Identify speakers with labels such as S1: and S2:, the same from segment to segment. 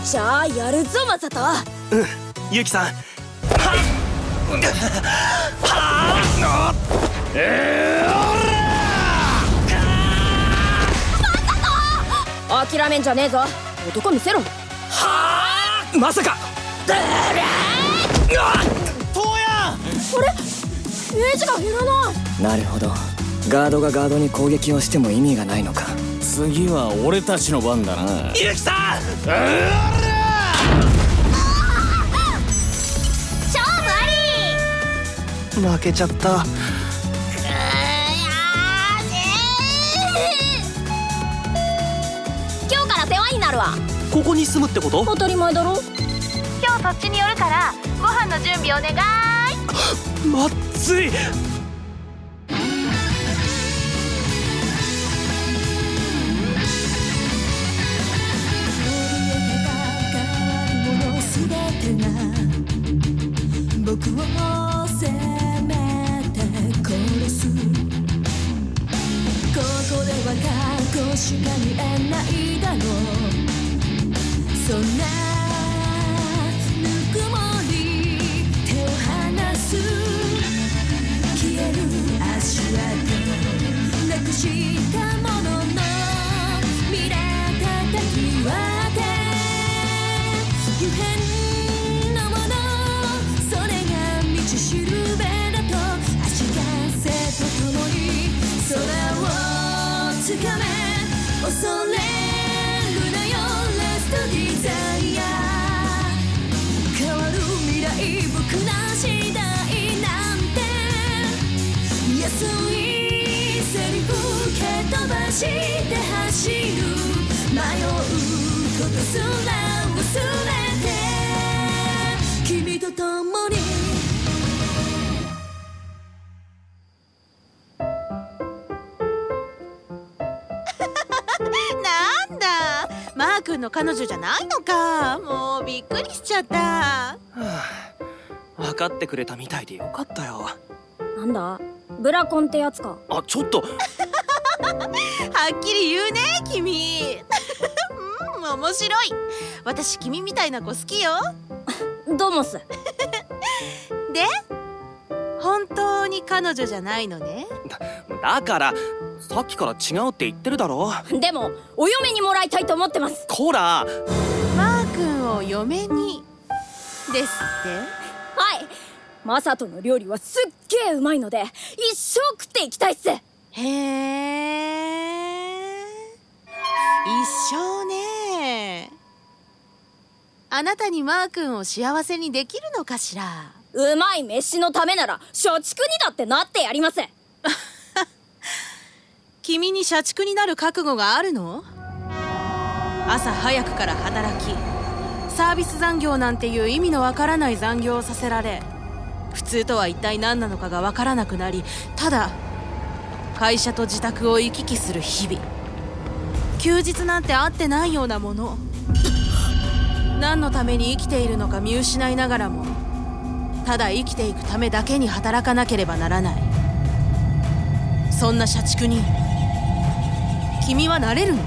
S1: じゃあやるぞマサト
S2: うんユキさん。はっはっえ
S1: マサト諦めんじゃねえぞ。男見せろ。は
S2: あまさか。
S1: あれ？ゲージが減らない。
S3: なるほどガードがガードに攻撃をしても意味がないのか。
S4: 次は俺たちの番だな。
S2: ユキさん！
S5: 勝負あり！
S2: 負けちゃった
S1: 今日から世話になるわ。
S2: ここに住むってこと？
S1: 当たり前だろ。
S5: 今日そっちに寄るからご飯の準備お願い。
S2: まっつい
S6: の
S7: 彼女じゃないのか。もうびっくりしちゃった。は
S2: 分かってくれたみたいでよかったよ。
S1: なんだ？ブラコンってやつか。
S2: あちょっと。
S7: っきり言うね君。うん面白い。私君みたいな子好きよ。
S1: どうもっす。
S7: で本当に彼女じゃないのね？
S2: だからさっきから違うって言ってるだろ。
S1: でもお嫁にもらいたいと思ってます。
S2: こら
S7: マー君を嫁に？です
S1: はい。マサトの料理はすっげえうまいので一生食っていきたいっす。
S7: ってへえ一生ね。あなたにマー君を幸せにできるのかしら？
S1: うまい飯のためなら社畜にだってなってやります
S7: 君に社畜になる覚悟があるの？朝早くから働きサービス残業なんていう意味のわからない残業をさせられ普通とは一体何なのかがわからなくなりただ会社と自宅を行き来する日々。休日なんてあってないようなもの。何のために生きているのか見失いながらもただ生きていくためだけに働かなければならない。そんな社畜に君はなれるの？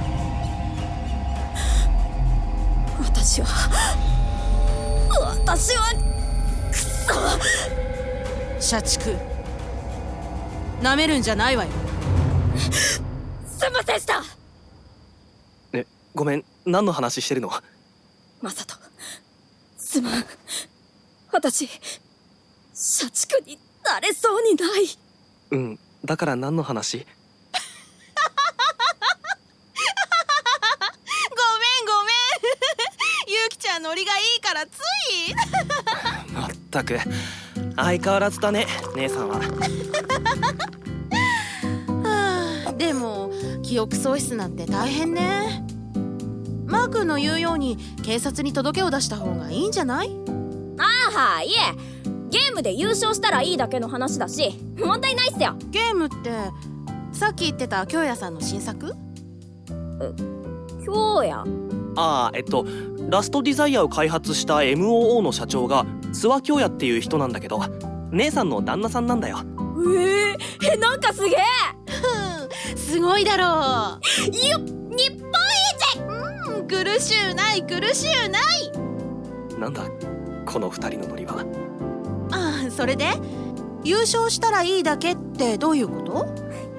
S1: 私は私はくそ
S7: 社畜。なめるんじゃないわよ。
S1: すんませんした。
S2: えごめん。何の話してるの？
S1: マサトすまん。私社畜になれそうにない。
S2: うん。だから何の話
S7: ごめんごめんゆうきちゃんノリがいいからつい。
S2: まったく。相変わらずだね姉さんは。
S7: はあでも記憶喪失なんて大変ね。マー君の言うように警察に届けを出した方がいいんじゃない？
S1: ああいえ。ゲームで優勝したらいいだけの話だし問題ないっすよ。
S7: ゲームってさっき言ってた京也さんの新作？
S1: 今日や
S2: ああえっとラストディザイアを開発した MOO の社長が諏訪京也っていう人なんだけど姉さんの旦那さんなんだよ。
S1: えええなんかすげえ！
S7: すごいだろ
S1: よ日本一！
S7: ううんグ苦しゅうない苦しゅうない！
S8: なんだこの二人のノリは。
S7: ああそれで？優勝したらいいだけってどういうこと？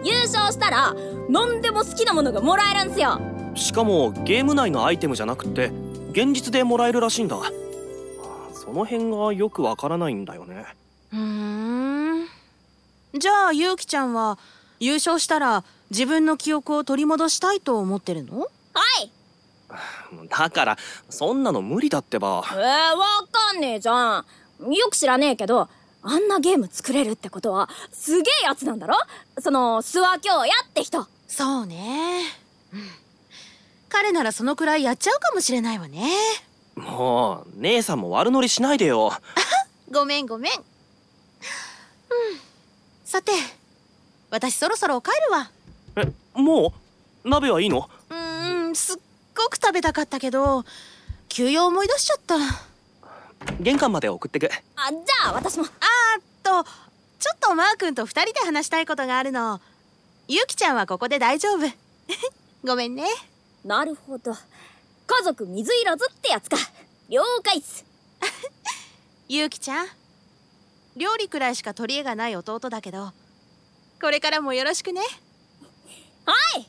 S1: 優勝したら何でも好きなものがもらえるんすよ。
S8: しかもゲーム内のアイテムじゃなくて現実でもらえるらしいんだ。その辺がよくわからないんだよね。
S7: うーん。じゃあゆうきちゃんは優勝したら自分の記憶を取り戻したいと思ってるの？
S1: はい。
S8: だからそんなの無理だってば。
S1: えー、わかんねえじゃん。よく知らねえけどあんなゲーム作れるってことはすげえやつなんだろ？その諏訪京也って人。
S7: そうね、うん、彼ならそのくらいやっちゃうかもしれないわね。
S8: もう姉さんも悪乗りしないでよ。
S7: ごめんごめん。うん。さて私そろそろ帰るわ。
S8: えもう？鍋はいいの？
S7: うーんすっごく食べたかったけど休養思い出しちゃった。
S8: 玄関まで送ってく。
S1: あじゃあ私も。
S7: あーっとちょっとマー君と二人で話したいことがあるの。ゆきちゃんはここで大丈夫。ごめんね
S1: なるほど。家族水入らずってやつか。了解っす。
S7: ゆうきちゃん料理くらいしか取り柄がない弟だけどこれからもよろしくね。
S1: はい。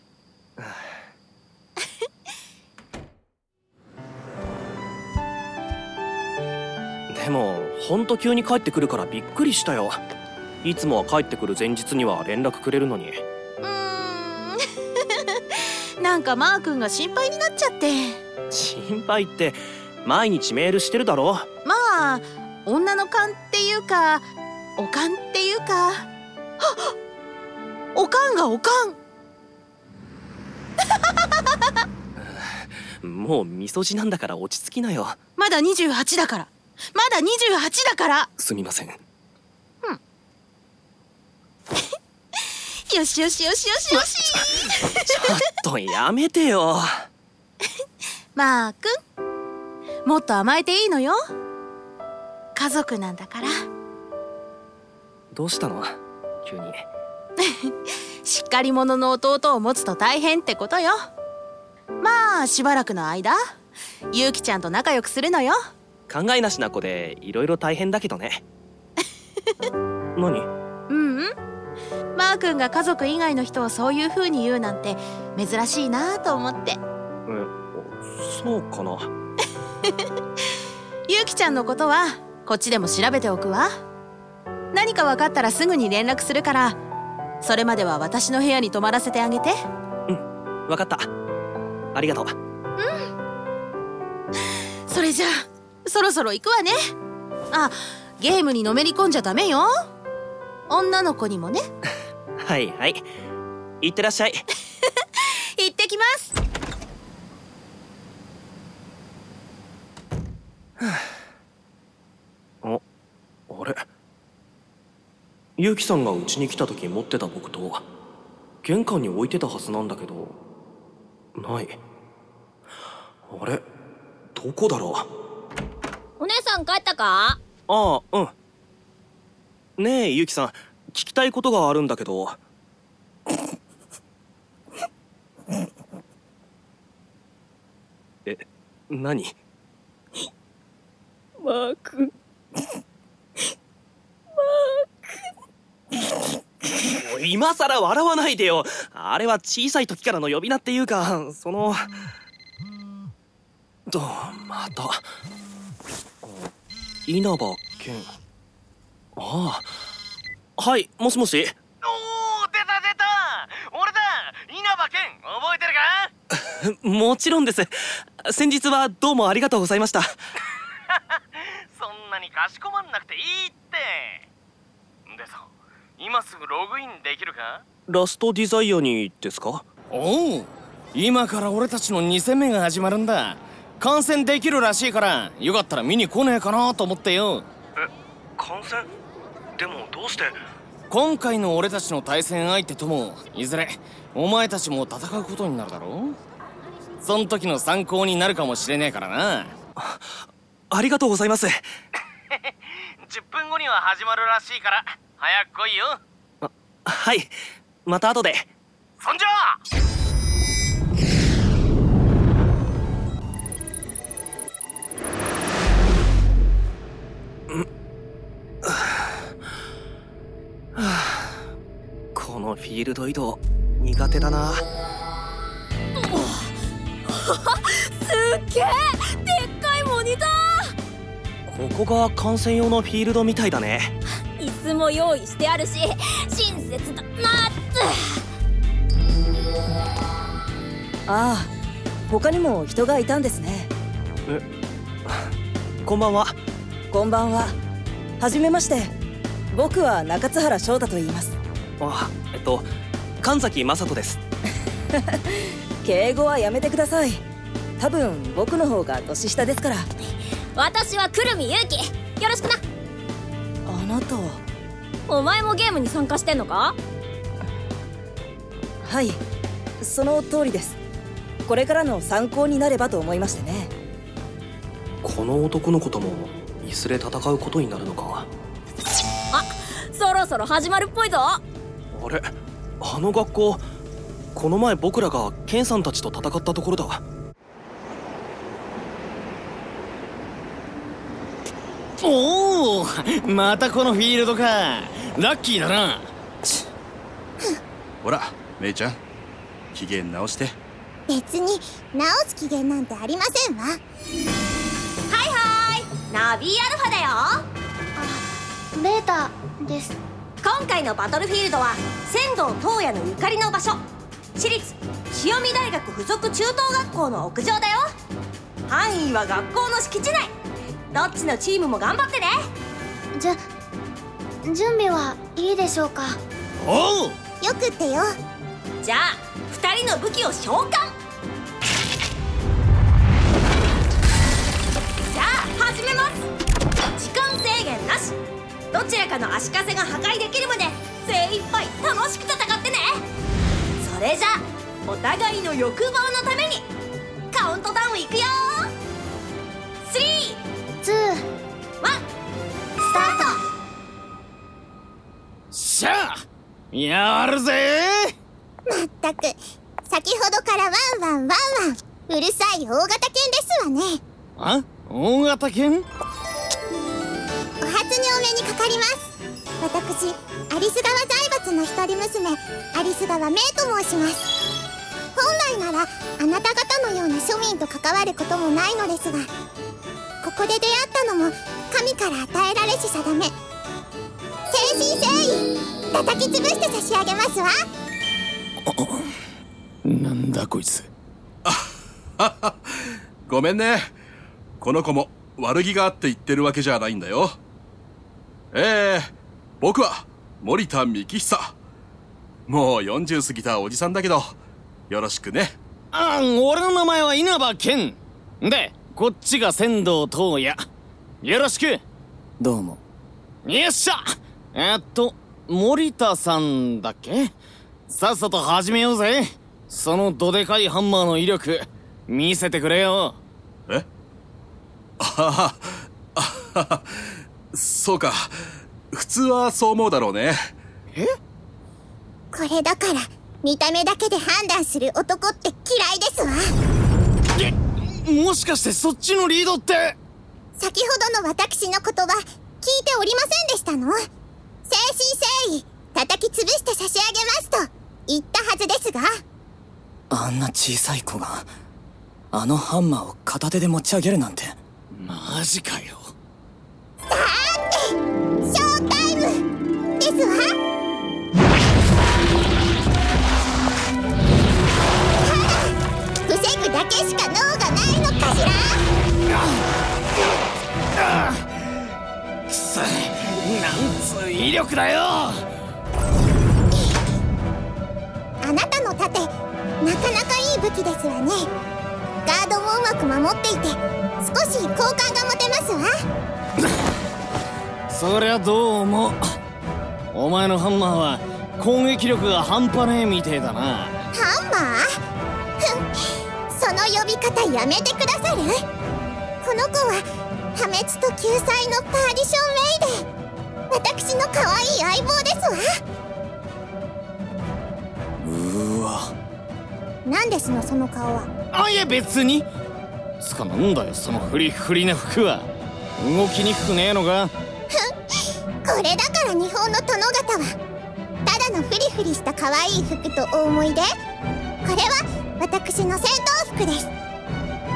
S8: でもほんと急に帰ってくるからびっくりしたよ。いつもは帰ってくる前日には連絡くれるのに
S7: なんかマー君が心配になっちゃって。
S8: 心配って毎日メールしてるだろ？
S7: まあ女の勘っていうかおかんっていうか。おかんがおかん。
S8: もうみそじなんだから落ち着きなよ。
S7: まだ28だから。まだ28だから。
S8: すみません
S7: よしよしよしよしよし
S8: ちょっとやめてよ。
S7: マー君もっと甘えていいのよ。家族なんだから。
S8: どうしたの？急に。
S7: しっかり者の弟を持つと大変ってことよ。まあしばらくの間ゆうきちゃんと仲良くするのよ。
S8: 考えなしな子でいろいろ大変だけどね。何？
S7: うんうんマー君が家族以外の人をそういう風に言うなんて珍しいなと思って。
S8: えそうかな。
S7: ゆうきちゃんのことはこっちでも調べておくわ。何か分かったらすぐに連絡するからそれまでは私の部屋に泊まらせてあげて。
S8: わかった。ありがとう。
S7: それじゃあそろそろ行くわね。あゲームにのめり込んじゃダメよ。女の子にもね
S8: はいはい。いってらっしゃい。
S7: 行ってきます。
S8: ああれ？ゆうきさんがうちに来た時持ってた木刀玄関に置いてたはずなんだけどない。あれ？どこだろう？
S1: お姉さん帰ったか？
S8: ああうん。ねえゆうきさん聞きたいことがあるんだけど。え何？
S1: マー君
S8: もう今さら笑わないでよ。あれは小さい時からの呼び名っていうかその。とまた。稲葉健。ああはいもしもし？
S9: おお出た出た。俺だ。稲葉健覚えてるか？
S8: もちろんです。先日はどうもありがとうございました。
S9: そんなにかしこまんなくていいって。でさ今すぐログインできるか？
S8: ラストデザイアにですか？
S4: おう今から俺たちの2戦目が始まるんだ。観戦できるらしいからよかったら見に来ねえかなと思ってよ。
S8: え観戦？でもどうして？
S4: 今回の俺たちの対戦相手ともいずれお前たちも戦うことになるだろう？そん時の参考になるかもしれねえからな。
S8: あありがとうございます。
S9: 10分後には始まるらしいから早く来いよ。
S8: はい。また後で。
S9: そんじゃ！うん。あ。
S8: ィールド移動苦手だな。
S1: すっげえでっかいモニタ
S8: ここが観戦用のフィールドみたいだね。
S1: ー椅子も用意してあるし親切だなって。
S10: ああ他にも人がいたんですね。
S8: こんばんは。
S10: こんばんは。はじめまして僕は中津原翔太と言います。
S8: あえっと神崎雅人です。
S10: 敬語はやめてください。多分僕の方が年下ですから。
S1: 私はくるみゆよろしくな。
S10: あなた。は
S1: お前もゲームに参加してんのか？
S10: はい。その通りです。これからの参考になればと思いましてね。
S8: この男の子ともいずれ戦うことになるのか
S1: そろそろ始まるっぽいぞ。
S8: あれあの学校この前僕らがケンさんたちと戦ったところだ。
S4: おおまたこのフィールドか。ラッキーだな。
S11: ほらメイちゃん。機嫌直して。
S12: 別に直す機嫌なんてありませんわ。はいはいナビアルファだよ。
S13: ベータです
S12: 今回のバトルフィールドは仙道東野のゆかりの場所。私立潮見大学附属中等学校の屋上だよ。範囲は学校の敷地内。どっちのチームも頑張ってね。
S13: じゃ準備はいいでしょうか？
S4: おお
S12: よくってよ。じゃあ2人の武器を召喚。じゃあ始めます。時間制限なしどちらかの足かせが破壊できるまで精一杯楽しく戦ってね。それじゃお互いの欲望のためにカウントダウンいくよ321
S13: ツー
S12: スタート。
S4: しゃあやるぜ。
S12: まったく先ほどからワンワンワンワン。うるさい大型犬ですわね。
S4: あ？大型犬？
S12: お初にお目にかかります。私アリス川財閥の一人娘アリス川メイと申します。本来ならあなた方のような庶民と関わることもないのですがここで出会ったのも神から与えられし定め。誠心誠意叩き潰して差し上げますわ。
S4: なんだこいつ。
S11: ごめんね。この子も悪気があって言ってるわけじゃないんだよええ僕は森田幹久。もう40過ぎたおじさんだけどよろしくね。
S4: あ俺の名前は稲葉健。でこっちが仙道東野よろしく。
S3: どうも。
S4: よっしゃ。えっと森田さんだっけ？さっさと始めようぜ。そのどでかいハンマーの威力見せてくれよ。
S11: え？あははそうか。普通はそう思うだろうね。
S12: これだから見た目だけで判断する男って嫌いですわ。
S4: もしかしてそっちのリードって？
S12: 先ほどの私の言葉聞いておりませんでしたの？誠心誠意叩き潰して差し上げますと言ったはずですが。
S3: あんな小さい子があのハンマーを片手で持ち上げるなんて。
S4: マジかよ
S12: ガードもうまく守っていて少し好感が持てますわ。
S4: そりゃどうも。お前のハンマーは攻撃力が半端ねえみてえだな。
S12: ハンマー？ふん。その呼び方やめてくださる？この子は破滅と救済のパーディションメイデ。私の可愛い相棒ですわ。
S3: うーわ。
S12: 何ですのその顔は？
S4: あいや別に。つかなんだよそのフリフリな服は。動きにくくねえのか
S12: これだから日本の殿方はただのフリフリした可愛い服とお思い出これは私の戦闘服です。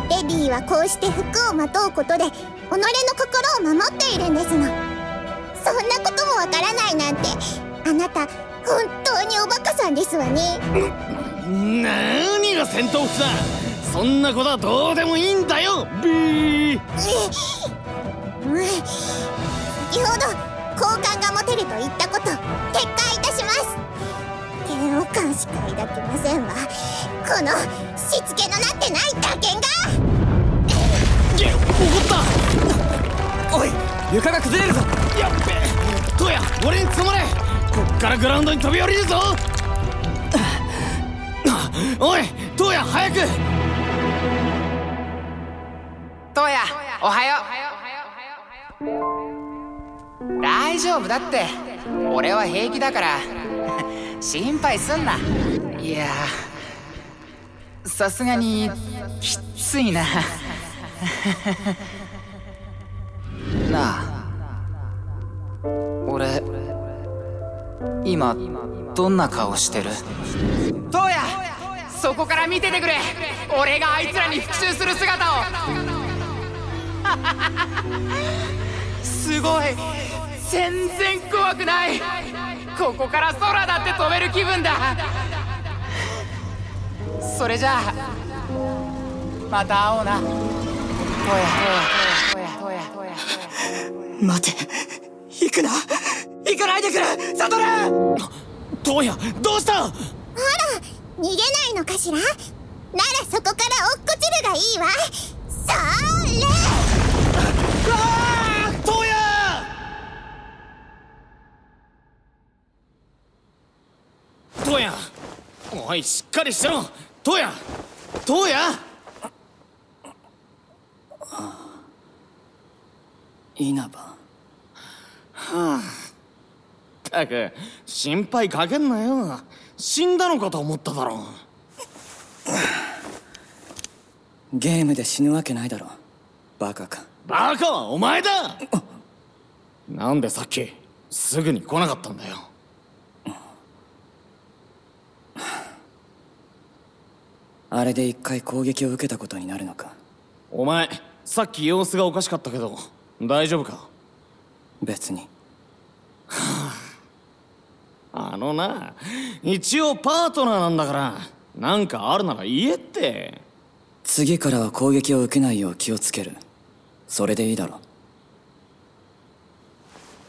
S12: レディーはこうして服をまとうことで己の心を守っているんですの。そんなこともわからないなんてあなた本当におバカさんですわね。
S4: 何が戦闘服だ。そんなことはどうでもいいんだよ。ビー。
S12: うん先ほど好感が持てると言ったこと撤回いたします。嫌悪感しか抱きませんわ。このしつけのなってない打剣が。
S4: 怒った。
S3: おい床が崩れるぞ。
S4: やっべえ。トヤ俺につまれ。こっからグラウンドに飛び降りるぞ。おいトヤ早く。
S14: トヤおはよう大丈夫だって。俺は平気だから。心配すんな。いやさすがにきついな。なあ俺今どんな顔してる？トヤそこから見ててくれ。俺があいつらに復讐する姿を。すごい全然怖くない。ここから空だって飛べる気分だ。それじゃあまた会おうな。トヤトヤトヤトヤトヤ
S3: 待て。行くな。行かないでくれサトル
S4: トヤどうした？
S12: ほら逃げないのかしら？ならそこから落っこちるがいいわ。それ
S4: おいしっかりしろ。トヤトヤ。
S3: 稲葉。
S4: はあったく心配かけんなよ。死んだのかと思っただろ
S3: ゲームで死ぬわけないだろバカか。
S4: バカはお前だ。なんでさっきすぐに来なかったんだよ
S3: あれで一回攻撃を受けたことになるのか？
S4: お前さっき様子がおかしかったけど大丈夫か？
S3: 別に。
S4: あ。のな一応パートナーなんだからなんかあるなら言えって。
S3: 次からは攻撃を受けないよう気をつける。それでいいだろ。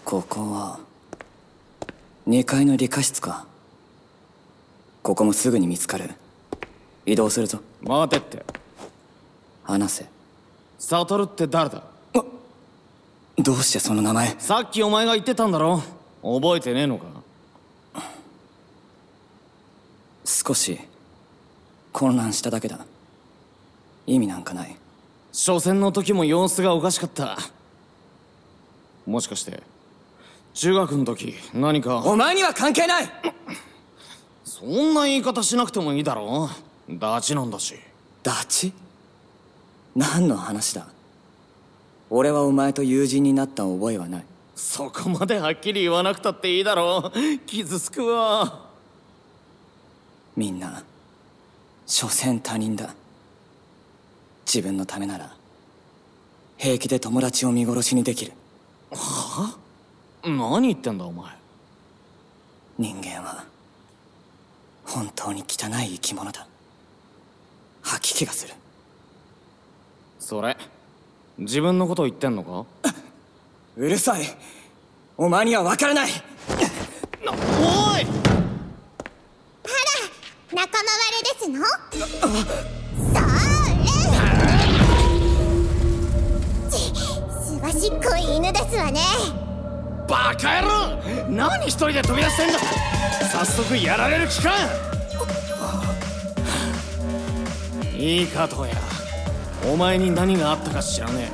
S3: ここは2階の理科室か。ここもすぐに見つかる移動するぞ。
S4: 待てって。
S3: 話せ。
S4: サトルって誰だ？
S3: どうしてその名前？
S4: さっきお前が言ってたんだろ？覚えてねえのか？
S3: 少し混乱しただけだ。意味なんかない。
S4: 初戦の時も様子がおかしかった。もしかして中学の時何か？
S3: お前には関係ない！
S4: そんな言い方しなくてもいいだろダチなんだし。
S3: ダチ？何の話だ？俺はお前と友人になった覚えはない。
S4: そこまではっきり言わなくたっていいだろ傷つくわ。
S3: みんな所詮他人だ。自分のためなら平気で友達を見殺しにできる。
S4: は？何言ってんだお前。
S3: 人間は本当に汚い生き物だ吐き気がする。
S4: それ自分のこと言ってんのか？
S3: うるさい。お前には分からない。
S4: おい！
S12: 仲間割れですの？それ。ちすばしっこい犬ですわね。
S4: バカ野郎！何一人で飛び出してんだ？早速やられる気かいいかトヤお前に何があったか知らね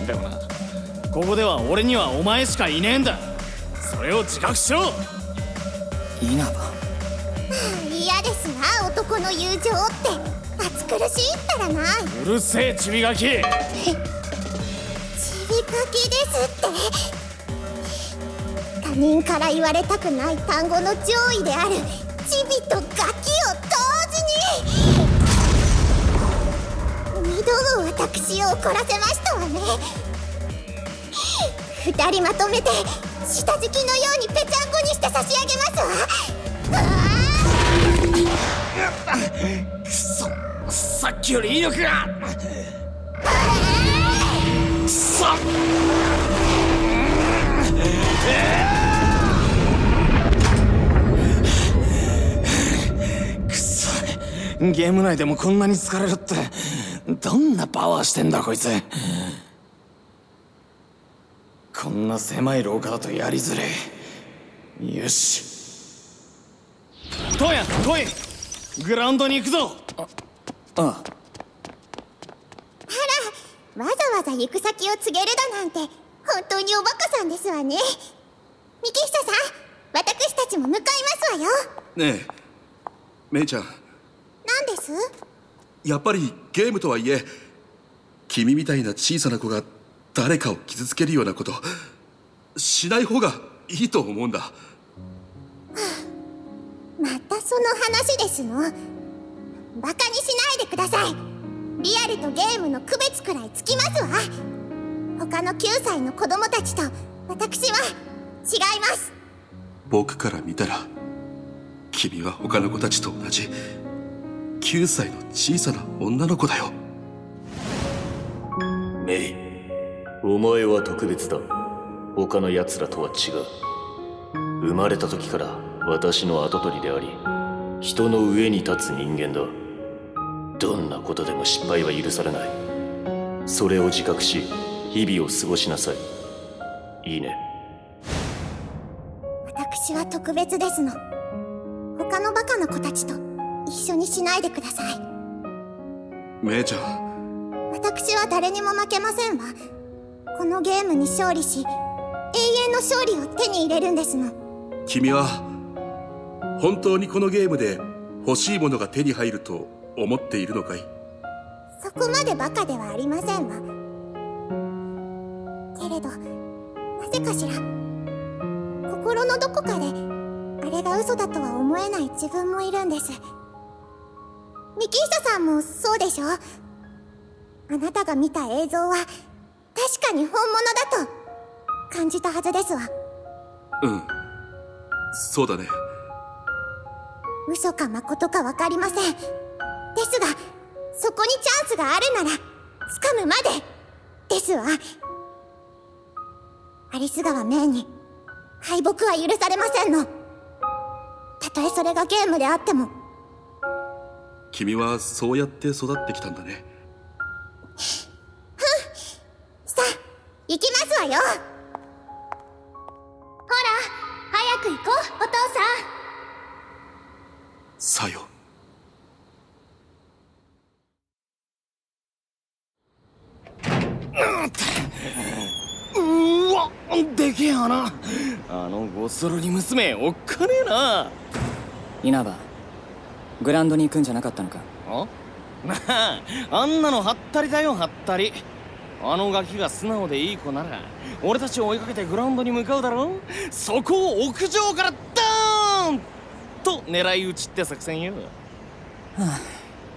S4: え。でもな。ここでは俺にはお前しかいねえんだ。それを自覚しろ。
S3: 稲葉
S12: 嫌ですわ男の友情って。暑苦しいったらな。
S4: うるせえちびがき。
S12: ちびかきですって。試人から言われたくない単語の上位であるチビとガキを同時に二度も私を怒らせましたわね二人まとめて下敷きのようにぺちゃんこにして差し上げますわ
S4: くそさっきより威力がくそくそゲーム内でもこんなに疲れるって。どんなパワーしてんだこいつ。こんな狭い廊下だとやりづれえ。よし。トヤ来いグラウンドに行くぞ。
S3: ああ
S12: わざわざ行く先を告げるだなんて本当におバカさんですわね。幹久さん私たちも向かいますわよ。
S11: ねえメイちゃん。
S12: 何です？
S11: やっぱりゲームとはいえ君みたいな小さな子が誰かを傷つけるようなことしない方がいいと思うんだ。
S12: またその話ですの？バカにしないでください。リアルとゲームの区別くらいつきますわ。他の9歳の子供たちと私は違います。
S11: 僕から見たら君は他の子たちと同じ9歳の小さな女の子だよ。
S15: メイお前は特別だ。他の奴らとは違う。生まれた時から私の跡取りであり人の上に立つ人間だ。どんなことでも失敗は許されない。それを自覚し日々を過ごしなさい。いいね。
S12: 私は特別ですの。他のバカな子たちと一緒にしないでください。
S11: メイちゃん。
S12: 私は誰にも負けませんわ。このゲームに勝利し永遠の勝利を手に入れるんですの。
S11: 君は本当にこのゲームで欲しいものが手に入ると思っているのかい？
S12: そこまでバカではありませんわ。けれどなぜかしら心のどこかであれが嘘だとは思えない自分もいるんです幹久さんもそうでしょあなたが見た映像は確かに本物だと感じたはずですわ。
S11: うん。そうだね。
S12: 嘘か誠か分かりません。ですがそこにチャンスがあるなら掴むまでですわ。アリス川メイに敗北は許されませんの。たとえそれがゲームであっても
S11: 君はそうやって育ってきたんだね。
S12: さあ行きますわよ。ほら早く行こうお父さん。
S11: さよ。
S4: うわでけえ穴あのゴスロリ娘おっかねえな。
S3: 稲葉グラウンドに行くんじゃなかったのか？
S4: あなああんなのハったりだよハったり。あのガキが素直でいい子なら俺たちを追いかけてグラウンドに向かうだろそこを屋上からダーンと狙い撃ちって作戦よ。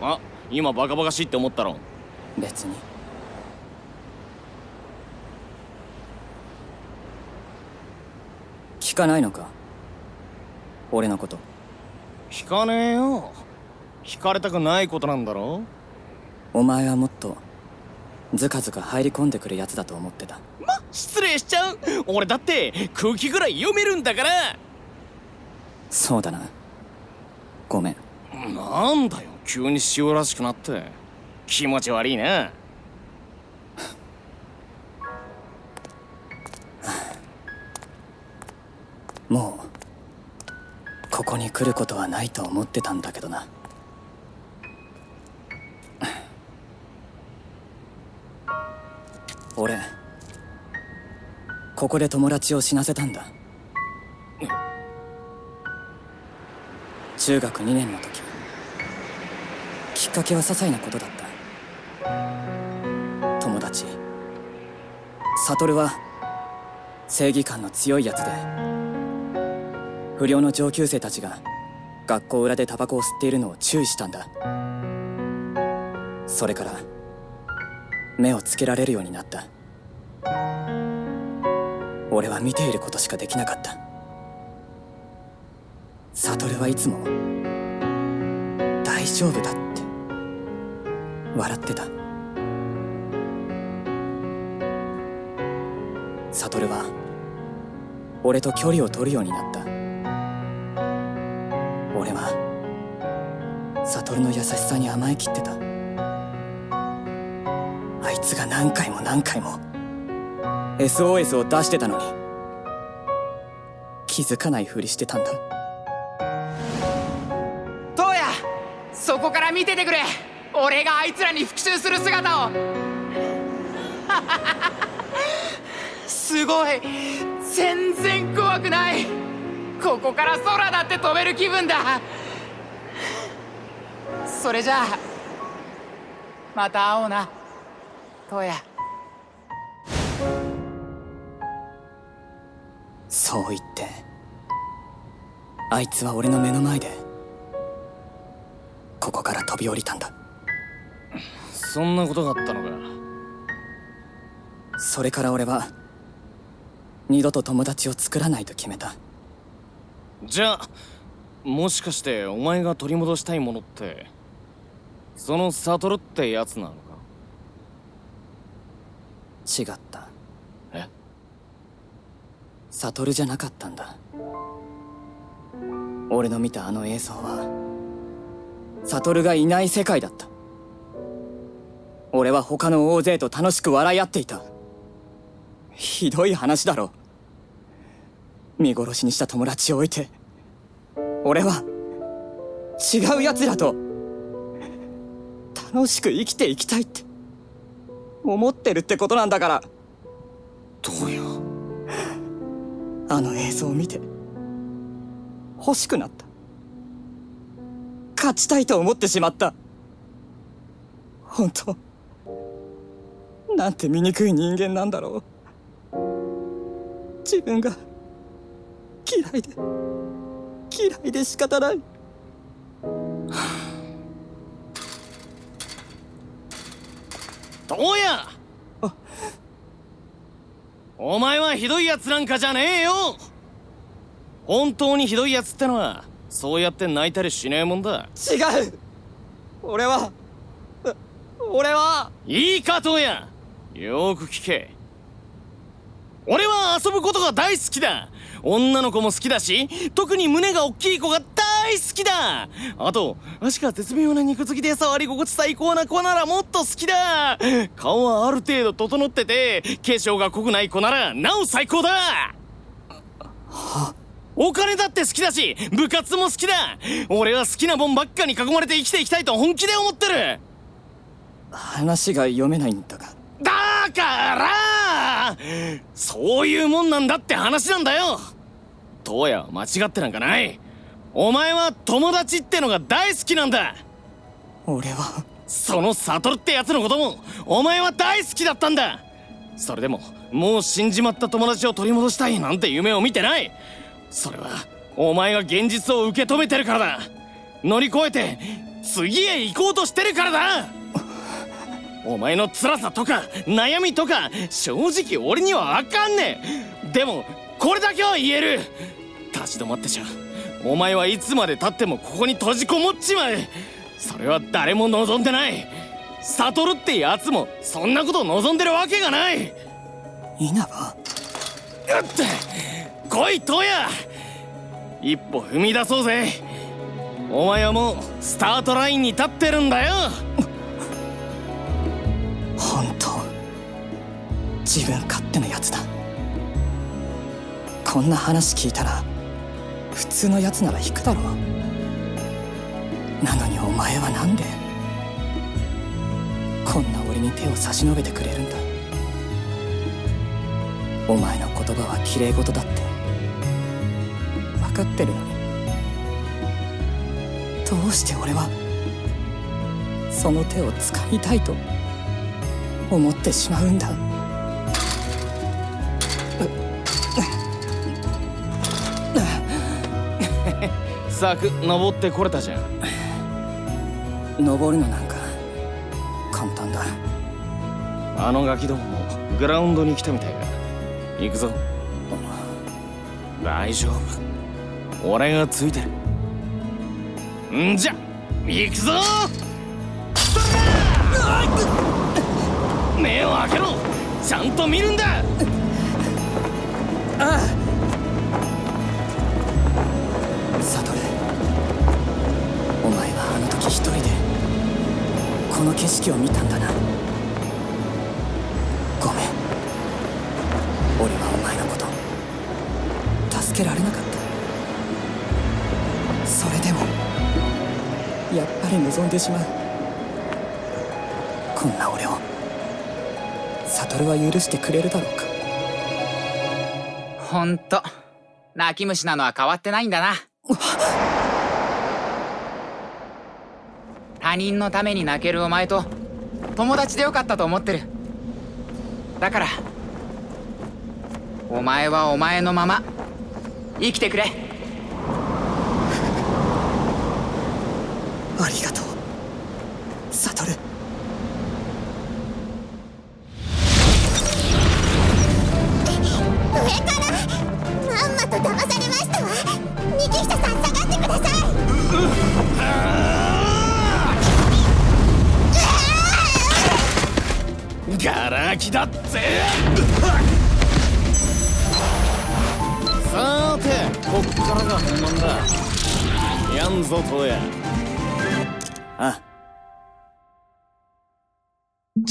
S4: あ今バカバカしいって思ったろ。
S3: 別に。聞かないのか？俺のこと
S4: 聞かねえよ。聞かれたくないことなんだろ？
S3: お前はもっとずかずか入り込んでくるやつだと思ってた。
S4: ま失礼しちゃう。俺だって空気ぐらい読めるんだから。
S3: そうだな。ごめん。
S4: なんだよ。急に塩らしくなって。気持ち悪いな
S3: ここに来ることはないと思ってたんだけどな。俺ここで友達を死なせたんだ。中学2年の時きっかけは些細なことだった。友達。悟は正義感の強いやつで不良の上級生たちが学校裏でタバコを吸っているのを注意したんだ。それから目をつけられるようになった。俺は見ていることしかできなかった。悟はいつも大丈夫だって笑ってた。悟は俺と距離を取るようになった。俺は悟の優しさに甘えきってた。あいつが何回も何回も SOS を出してたのに気づかないふりしてたんだ。
S14: トウヤそこから見ててくれ。俺があいつらに復讐する姿を。すごい。全然怖くない。ここから空だって飛べる気分だ。それじゃあまた会おうな。トウヤ。
S3: そう言ってあいつは俺の目の前でここから飛び降りたんだ。
S4: そんなことがあったのか。
S3: それから俺は二度と友達を作らないと決めた
S4: じゃあもしかしてお前が取り戻したいものってその悟ってやつなのか？
S3: 違った。
S4: え？
S3: 悟じゃなかったんだ。俺の見たあの映像は悟がいない世界だった。俺は他の大勢と楽しく笑い合っていた。ひどい話だろ見殺しにした友達を置いて俺は違う奴らと楽しく生きていきたいって思ってるってことなんだから。
S4: どうや
S3: あの映像を見て欲しくなった。勝ちたいと思ってしまった。本当なんて醜い人間なんだろう。自分が嫌いで嫌いで仕方ない。
S4: どうやお前はひどいやつなんかじゃねえよ！本当にひどいやつってのはそうやって泣いたりしねえもんだ。
S3: 違う。俺は俺は。い
S4: いかとやよく聞け。俺は遊ぶことが大好きだ女の子も好きだし特に胸が大きい子が大好きだ。あと足が絶妙な肉付きで触り心地最高な子ならもっと好きだ。顔はある程度整ってて化粧が濃くない子ならなお最高だ。お金だって好きだし部活も好きだ。俺は好きなもんばっかに囲まれて生きていきたいと本気で思ってる。
S3: 話が読めないんだが。
S4: だからそういうもんなんだって話なんだよ。どうや間違ってなんかない。お前は友達ってのが大好きなんだ。
S3: 俺は。
S4: その悟ってやつのこともお前は大好きだったんだ。それでももう死んじまった友達を取り戻したいなんて夢を見てない。それはお前が現実を受け止めてるからだ。乗り越えて次へ行こうとしてるからだお前の辛さとか悩みとか正直俺には分かんねえでもこれだけは言える。立ち止まってちゃ。お前はいつまでたってもここに閉じこもっちまうそれは誰も望んでない。悟ってやつもそんなこと望んでるわけがない。
S3: 稲？葉
S4: うって来いトヤ一歩踏み出そうぜ。お前はもうスタートラインに立ってるんだよ
S3: 自分勝手なやつだ。こんな話聞いたら普通のやつなら引くだろう。なのにお前はなんでこんな俺に手を差し伸べてくれるんだ。お前の言葉は綺麗事だって。分かってるのに。どうして俺はその手を掴みたいと思ってしまうんだ。
S4: 柵登ってこれたじゃん。
S3: 登るのなんか簡単だ。
S4: あのガキどももグラウンドに来たみたいだ。行くぞ。大丈夫。俺がついてる。んじゃ行くぞ。目を開けろ。ちゃんと見るんだ。
S3: ああ一人でこの景色を見たんだな。ごめん。俺はお前のこと助けられなかった。それでもやっぱり望んでしまう。こんな俺をサトルは許してくれるだろうか。
S14: ほんと。泣き虫なのは変わってないんだな他人のために泣けるお前と友達でよかったと思ってる。だからお前はお前のまま生きてくれ。
S3: ありがとう。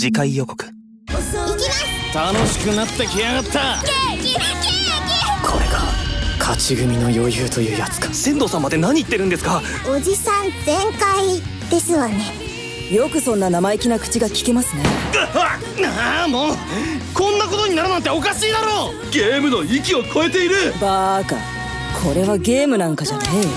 S8: 次回予告。
S4: 楽しくなってきやがった！
S3: これが勝ち組の余裕というやつか。
S8: 仙道さんまで何言ってるんですか？
S12: おじさん全開ですわね。
S10: よくそんな生意気な口が聞けますね。
S4: ああもうこんなことになるなんておかしいだろ
S11: ゲームの域を超えている！
S10: バーカ。これはゲームなんかじゃねえよ